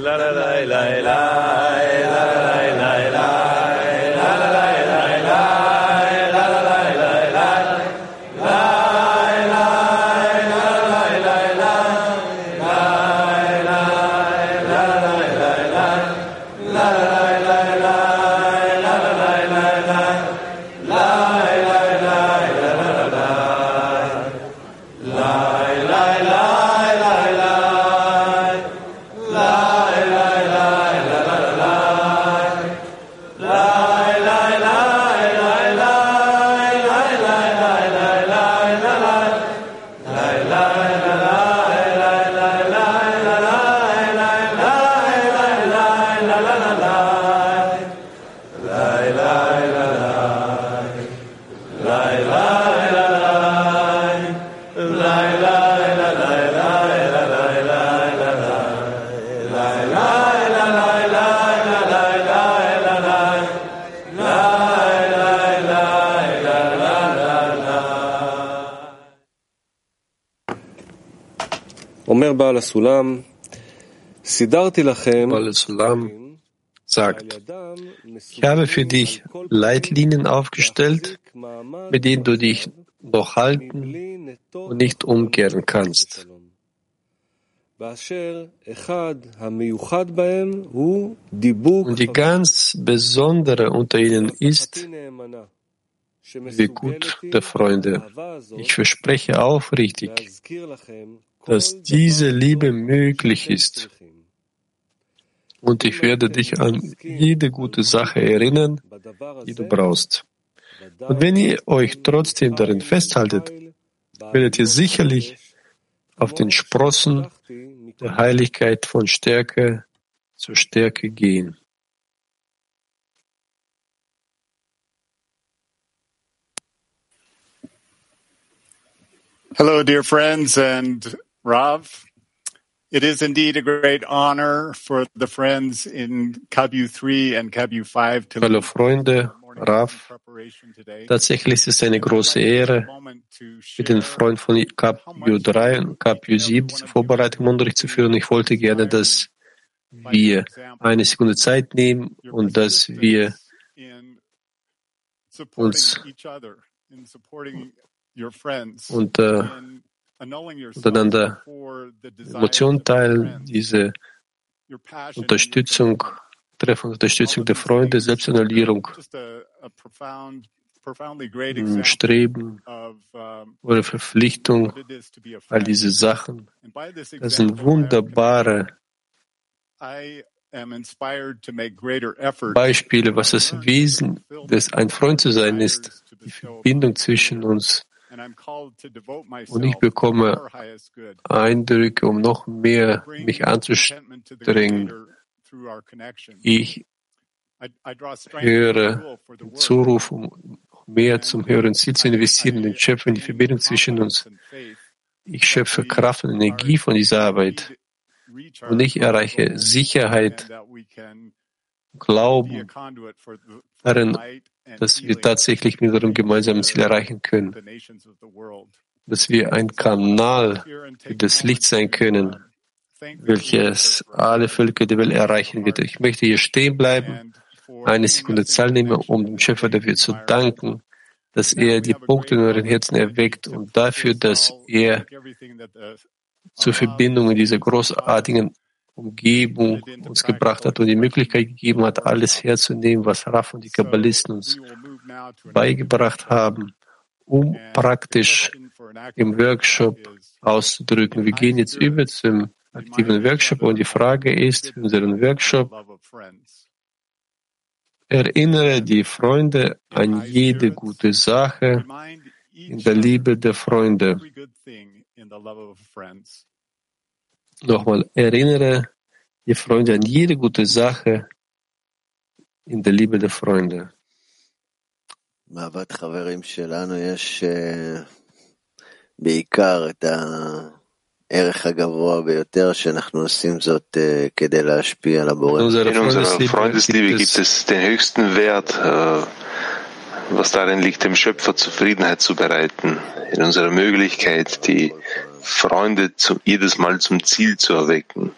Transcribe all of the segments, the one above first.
la la la la la. Sulam sagt, ich habe für dich Leitlinien aufgestellt, mit denen du dich noch halten und nicht umkehren kannst. Und die ganz besondere unter ihnen ist wie gut der Freunde. Ich verspreche aufrichtig, dass diese Liebe möglich ist. Und ich werde dich an jede gute Sache erinnern, die du brauchst. Und wenn ihr euch trotzdem darin festhaltet, werdet ihr sicherlich auf den Sprossen der Heiligkeit von Stärke zu Stärke gehen. Hello, dear friends and Rav. It is indeed a great honor for the friends in KBU 3 and KBU 5 to Hallo Freunde, Rav. Tatsächlich ist es eine große Ehre, mit den Freunden von KBU 3 und KBU 7 diese Vorbereitung im Unterricht zu führen. Ich wollte gerne, dass wir eine Sekunde Zeit nehmen und dass wir uns und äh, untereinander Emotionen teilen, diese Unterstützung, Treffen, Unterstützung der Freunde, Selbstannullierung, Streben oder Verpflichtung, all diese Sachen, das sind wunderbare Beispiele, was das Wesen des ein Freund zu sein ist, die Verbindung zwischen uns und ich bekomme Eindrücke, um noch mehr mich anzustrengen. Ich höre den Zuruf, um mehr zum höheren Ziel zu investieren, den Schöpfer in die Verbindung zwischen uns. Ich schöpfe Kraft und Energie von dieser Arbeit und ich erreiche Sicherheit, Glauben darin, dass wir tatsächlich mit unserem gemeinsamen Ziel erreichen können, dass wir ein Kanal für das Licht sein können, welches alle Völker der Welt erreichen wird. Ich möchte hier stehen bleiben, eine Sekunde Zeit nehmen, um dem Schöpfer dafür zu danken, dass er die Punkte in euren Herzen erweckt und dafür, dass er zur Verbindung in dieser großartigen Umgebung uns gebracht hat und die Möglichkeit gegeben hat, alles herzunehmen, was Raf und die Kabbalisten uns beigebracht haben, um praktisch im Workshop auszudrücken. Wir gehen jetzt über zum aktiven Workshop und die Frage ist für unseren Workshop, erinnere die Freunde an jede gute Sache in der Liebe der Freunde. Nochmal, erinnere die Freunde an jede gute Sache in der Liebe der Freunde. באהבת חברים שלנו יש בעיקר את הערך הגבוה ביותר שאנחנו עושים זאת כדי להשפיע על הבורא. In unserer Freundesliebe gibt es den höchsten Wert, was darin liegt, dem Schöpfer Zufriedenheit zu bereiten. In unserer Möglichkeit, die Freunde zu, jedes Mal zum Ziel zu erwecken.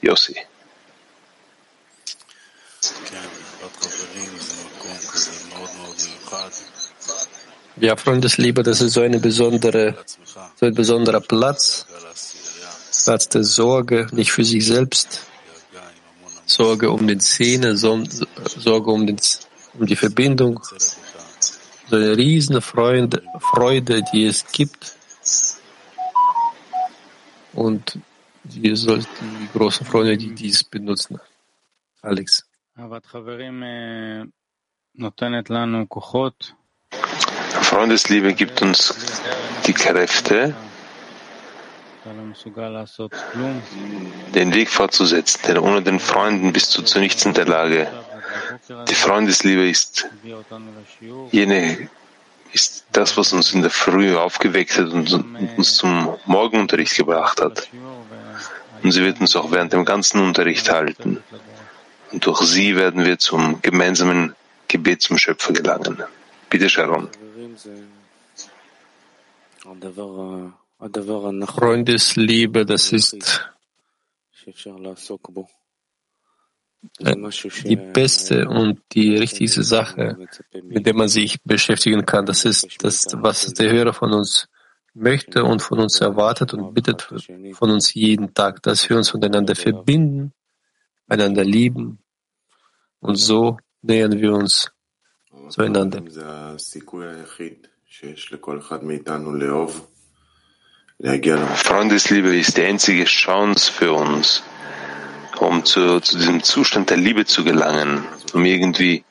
Yossi. Ja, Freundesliebe, das ist so eine besondere, so ein besonderer Platz, Platz der Sorge, nicht für sich selbst, Sorge um den Zähne, Sorge um, den, um die Verbindung, so eine riesen Freude, Freude, die es gibt. Und die sollten die großen Freunde, die dies benutzen. Alex. Freundesliebe gibt uns die Kräfte, den Weg fortzusetzen, denn ohne den Freunden bist du zu nichts in der Lage. Die Freundesliebe ist jene, ist das, was uns in der Früh aufgeweckt hat und uns zum Morgenunterricht gebracht hat. Und sie wird uns auch während dem ganzen Unterricht halten. Und durch sie werden wir zum gemeinsamen Gebet zum Schöpfer gelangen. Bitte, Sharon. Freundesliebe, das ist die beste und die richtigste Sache, mit der man sich beschäftigen kann. Das ist das, was der Hörer von uns möchte und von uns erwartet und bittet von uns jeden Tag, dass wir uns voneinander verbinden, einander lieben und so nähern wir uns zueinander. Freundesliebe ist die einzige Chance für uns, um zu, zu diesem Zustand der Liebe zu gelangen, um irgendwie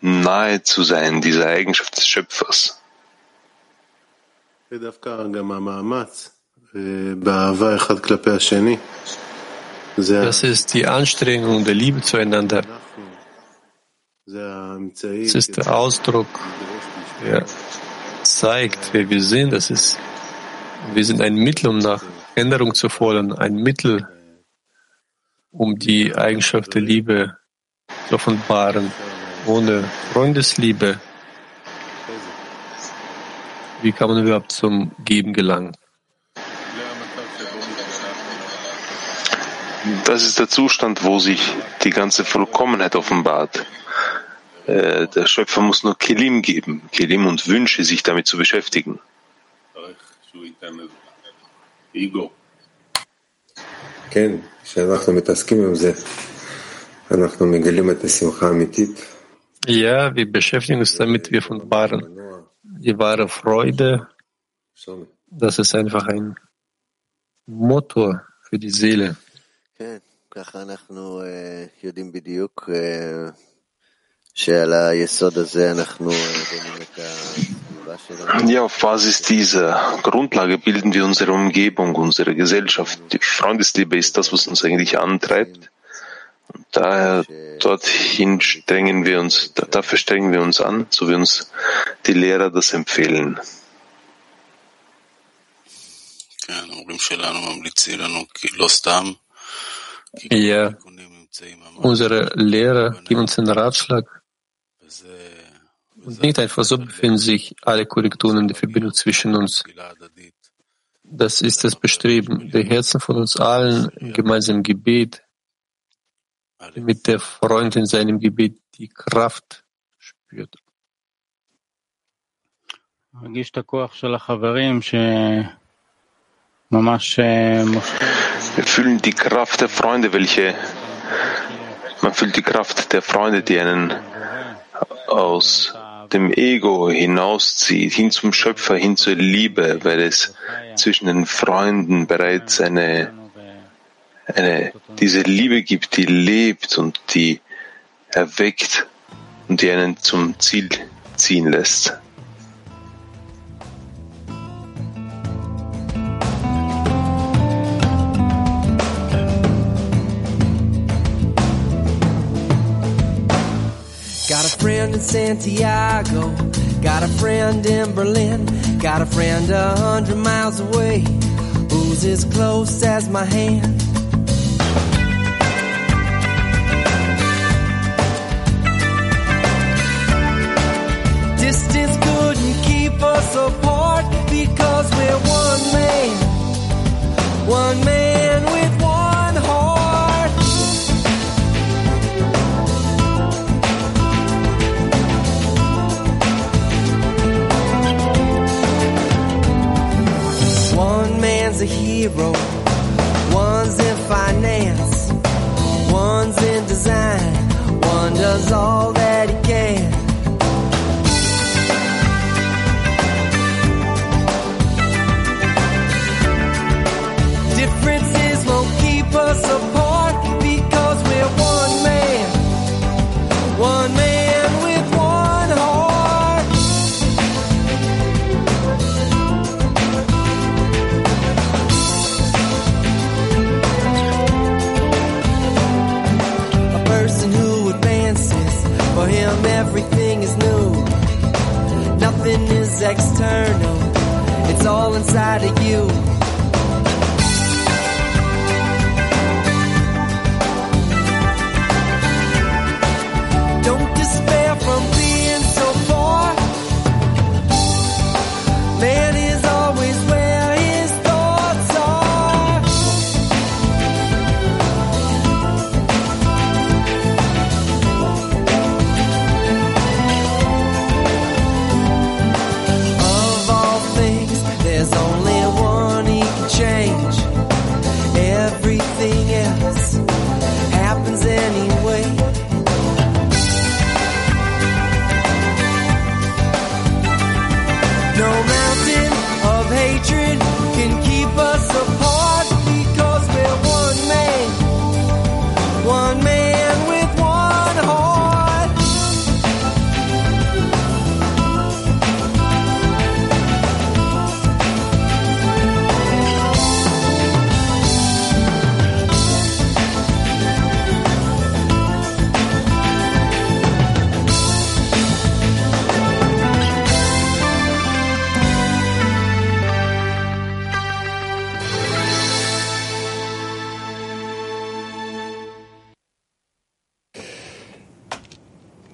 nahe zu sein, dieser Eigenschaft des Schöpfers. Das ist die Anstrengung der Liebe zueinander. Es ist der Ausdruck, der zeigt, wer wir sind. Das ist, wir sind ein Mittel, um nach Änderung zu fordern, ein Mittel, um die Eigenschaft der Liebe zu offenbaren. Ohne Freundesliebe, wie kann man überhaupt zum Geben gelangen? Das ist der Zustand, wo sich die ganze Vollkommenheit offenbart. Äh, der Schöpfer muss nur Kelim geben, Kelim und Wünsche, sich damit zu beschäftigen. Ja, wir beschäftigen uns damit, wir offenbaren die wahre Freude. Das ist einfach ein Motor für die Seele. Ja, auf Basis dieser Grundlage bilden wir unsere Umgebung, unsere Gesellschaft. Die Freundesliebe ist das, was uns eigentlich antreibt. Und daher dorthin strengen wir uns, dafür strengen wir uns an, so wie uns die Lehrer das empfehlen. Ja, unsere Lehrer geben uns einen Ratschlag. Und nicht einfach so befinden sich alle Korrekturen in der Verbindung zwischen uns. Das ist das Bestreben der Herzen von uns allen im gemeinsamen Gebet, damit der Freund in seinem Gebet die Kraft spürt. Wir fühlen die Kraft der Freunde, welche man fühlt die Kraft der Freunde, die einen aus dem Ego hinauszieht, hin zum Schöpfer, hin zur Liebe, weil es zwischen den Freunden bereits eine, eine, diese Liebe gibt, die lebt und die erweckt und die einen zum Ziel ziehen lässt. Santiago, got a friend in Berlin, got a friend a hundred miles away, who's as close as my hand. Distance couldn't keep us apart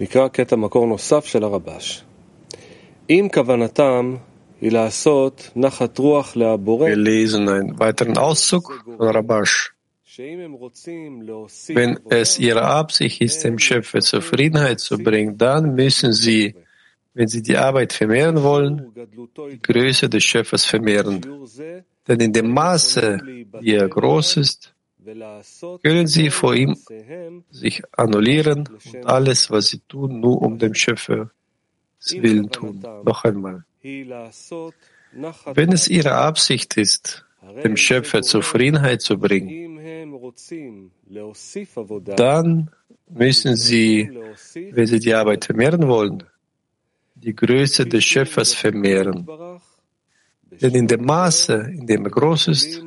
נקרא קטע מקור נוסף של הרבש. אם כוונתם היא לעשות נחת רוח לבורא, Wir lesen einen weiteren Auszug von Rabash. Wenn es ihre Absicht ist, dem Schöpfer Zufriedenheit zu bringen, dann müssen sie, wenn sie die Arbeit vermehren wollen, die Größe des Schöpfers vermehren. Denn in dem Maße, wie er groß ist, können sie vor ihm sich annullieren und alles, was sie tun, nur um dem Schöpfer Willen tun. Noch einmal. Wenn es ihre Absicht ist, dem Schöpfer Zufriedenheit zu bringen, dann müssen sie, wenn sie die Arbeit vermehren wollen, die Größe des Schöpfers vermehren. Denn in dem Maße, in dem er groß ist,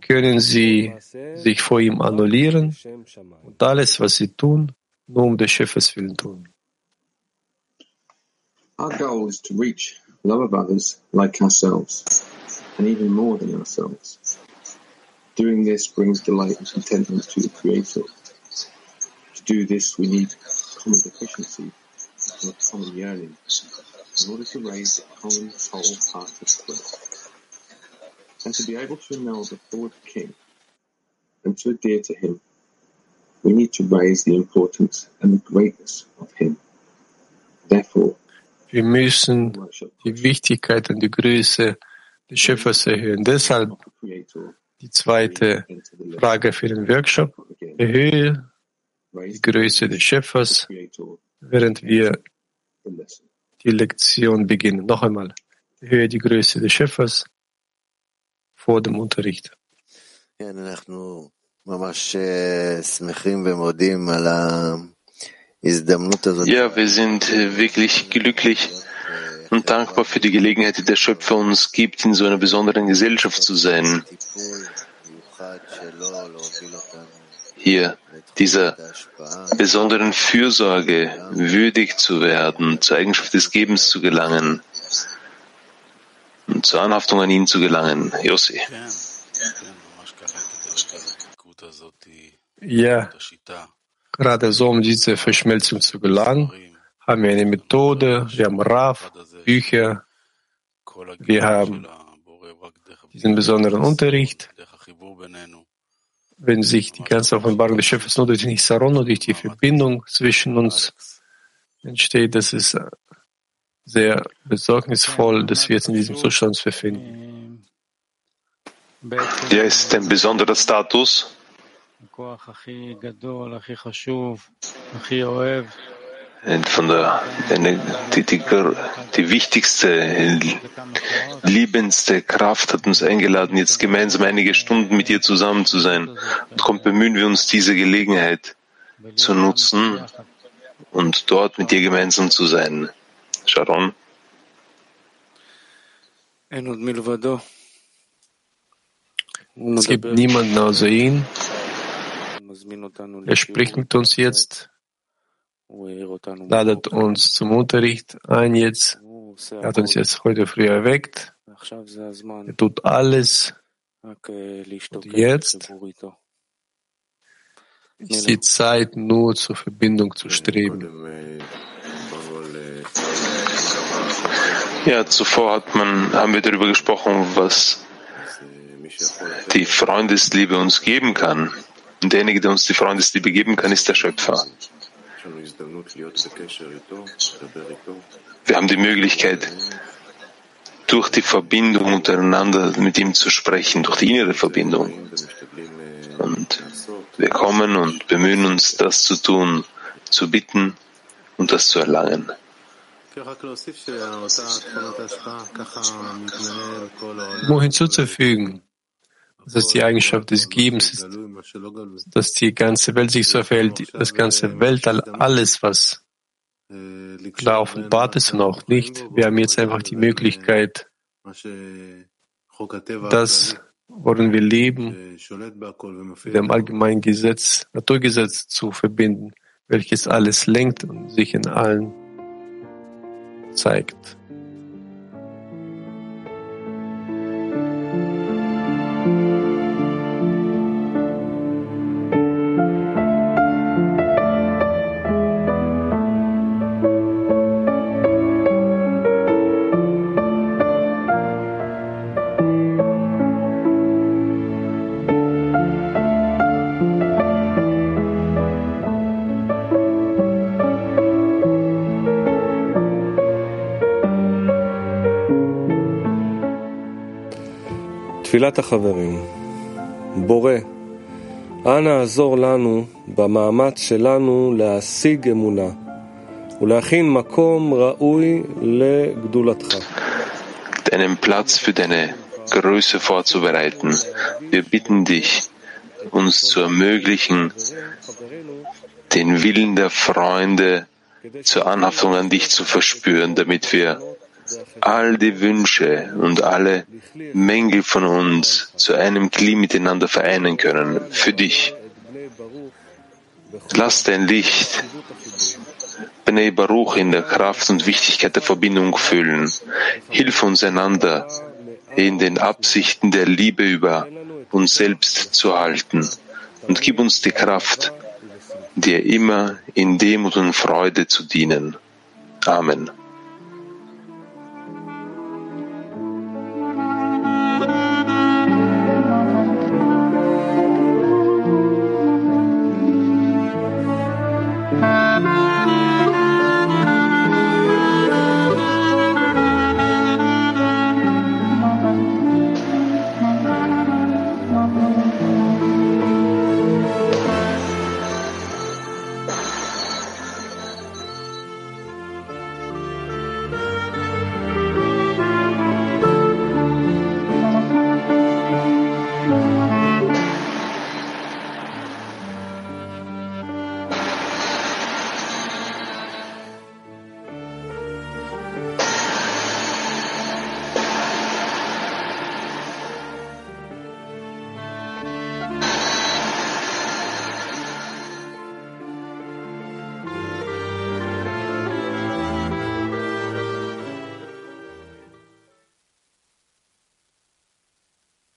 können sie sich vor ihm annullieren und alles, was sie tun, nur um des Schöpfers willen tun. Our goal is to reach love of others like ourselves, and even more than ourselves. Doing this brings delight and contentment to the Creator. To do this, we need common deficiency and a common yearning in order to raise a common wholehearted prayer. And to be able to know the Lord King and to adhere to Him, we need to raise the importance and the greatness of Him. Therefore, Wir müssen die Wichtigkeit und die Größe des Schöpfers erhöhen. Deshalb die zweite Frage für den Workshop. Erhöhe die Größe des Schöpfers, während wir die Lektion beginnen. Noch einmal. Erhöhe die Größe des Schöpfers vor dem Unterricht. Ja, wir sind äh, wirklich glücklich und dankbar für die Gelegenheit, die der Schöpfer uns gibt, in so einer besonderen Gesellschaft zu sein. Hier dieser besonderen Fürsorge würdig zu werden, zur Eigenschaft des Gebens zu gelangen zur Anhaftung an ihn zu gelangen. Yossi. Ja, gerade so, um diese Verschmelzung zu gelangen, haben wir eine Methode, wir haben Raf, Bücher, wir haben diesen besonderen Unterricht. Wenn sich die ganze Offenbarung des Schöpfers nur durch den Hisaron und durch die Verbindung zwischen uns entsteht, das ist sehr besorgnisvoll, dass wir jetzt in diesem Zustand uns befinden. Der ist ein besonderer Status. Von der, die, die, die wichtigste, liebendste Kraft hat uns eingeladen, jetzt gemeinsam einige Stunden mit ihr zusammen zu sein. Und kommt, bemühen wir uns, diese Gelegenheit zu nutzen und dort mit ihr gemeinsam zu sein. Sharon. Es gibt niemanden außer ihn. Er spricht mit uns jetzt, ladet uns zum Unterricht ein jetzt. Er hat uns jetzt heute früh erweckt. Er tut alles. Und jetzt ist die Zeit nur zur Verbindung zu streben. Ja, zuvor hat man, haben wir darüber gesprochen, was die Freundesliebe uns geben kann. Und derjenige, der uns die Freundesliebe geben kann, ist der Schöpfer. Wir haben die Möglichkeit, durch die Verbindung untereinander mit ihm zu sprechen, durch die innere Verbindung. Und wir kommen und bemühen uns, das zu tun, zu bitten und das zu erlangen. Nur hinzuzufügen, dass es die Eigenschaft des Gebens ist, dass die ganze Welt sich so verhält, das ganze Weltall, alles, was klar offenbart ist und auch nicht. Wir haben jetzt einfach die Möglichkeit, das, worin wir leben, mit dem allgemeinen Gesetz, Naturgesetz zu verbinden, welches alles lenkt und sich in allen zeigt. תפילת החברים, בורא, אנא עזור לנו במאמץ שלנו להשיג אמונה ולהכין מקום ראוי לגדולתך. Deinen Platz für deine Größe vorzubereiten. Wir bitten dich, uns zu ermöglichen, den Willen der Freunde zur Anhaftung an dich zu verspüren, damit wir all die Wünsche und alle Mängel von uns zu einem Kli miteinander vereinen können. Für dich. Lass dein Licht Bnei Baruch in der Kraft und Wichtigkeit der Verbindung füllen. Hilf uns einander in den Absichten der Liebe über uns selbst zu halten und gib uns die Kraft, dir immer in Demut und Freude zu dienen. Amen.